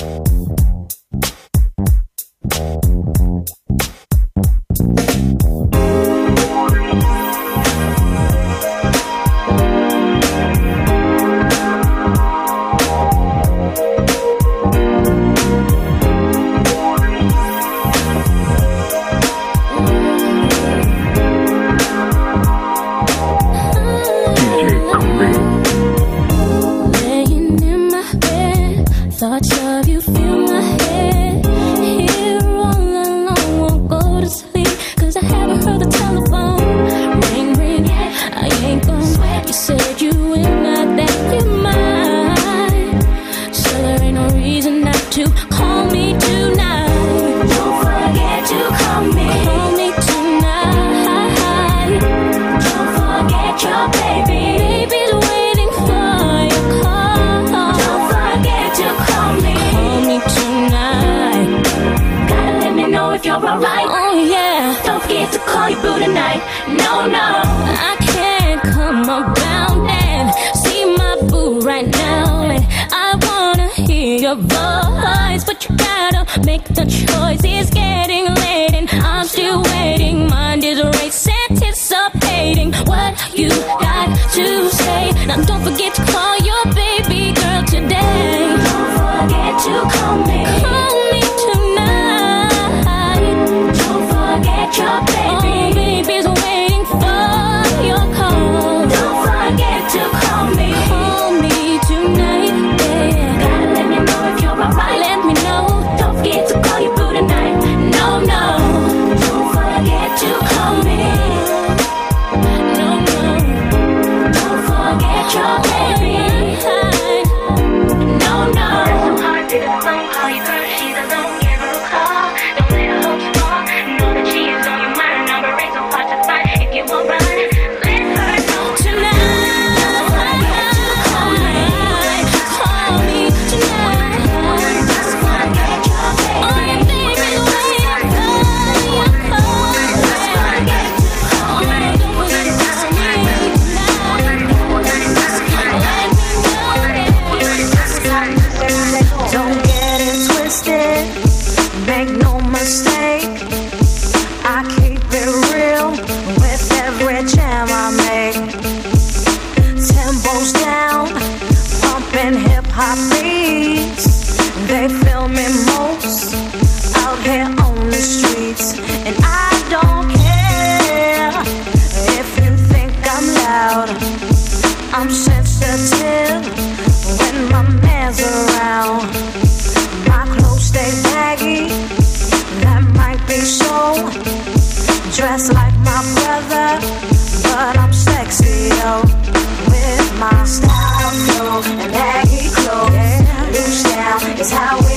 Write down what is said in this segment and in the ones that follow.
you tonight. No, no. I can't come around and see my boo right now. And I wanna hear your voice, but you gotta make the choice. It's getting late and I'm still waiting. Mind is racing, anticipating what you got to say. Now don't forget to call you. get your place. I'm sensitive when my man's around. My clothes stay baggy, that might be so. Dressed like my brother, but I'm sexy. With my style, and baggy clothes. Loose is how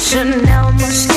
Chanel must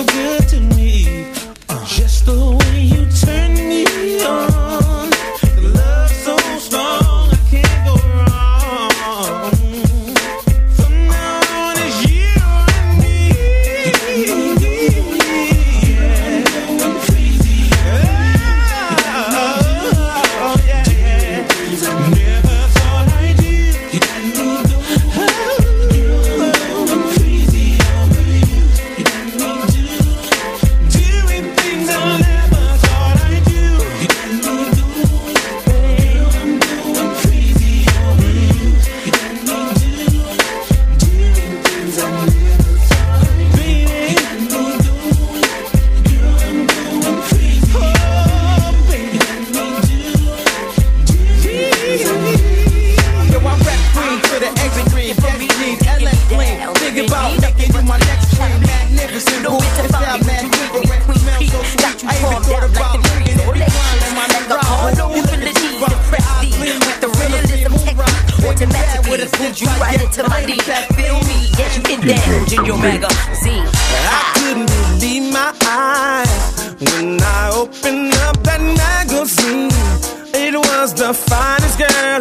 so good. Think about making you my next. Magnificent, boy. It's that magnificent. Queen you like the infinity, with the realism technique. Automatically pulled you right into my. Feel me you in your magazine. I couldn't believe my eyes when I opened up that magazine. It was the finest girl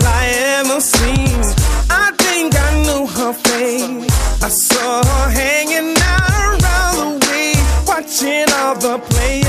So hanging out around the way, watching all the players.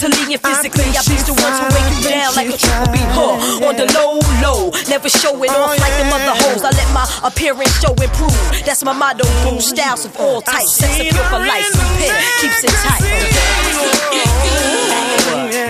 mentally and physically. I bitch the ones who wake you down like a triple B hook. On the low, low, never show it off like the mother hoes. I let my appearance show improve. That's my motto, boo. Styles of all types, sex appeal for life. Keeps it tight.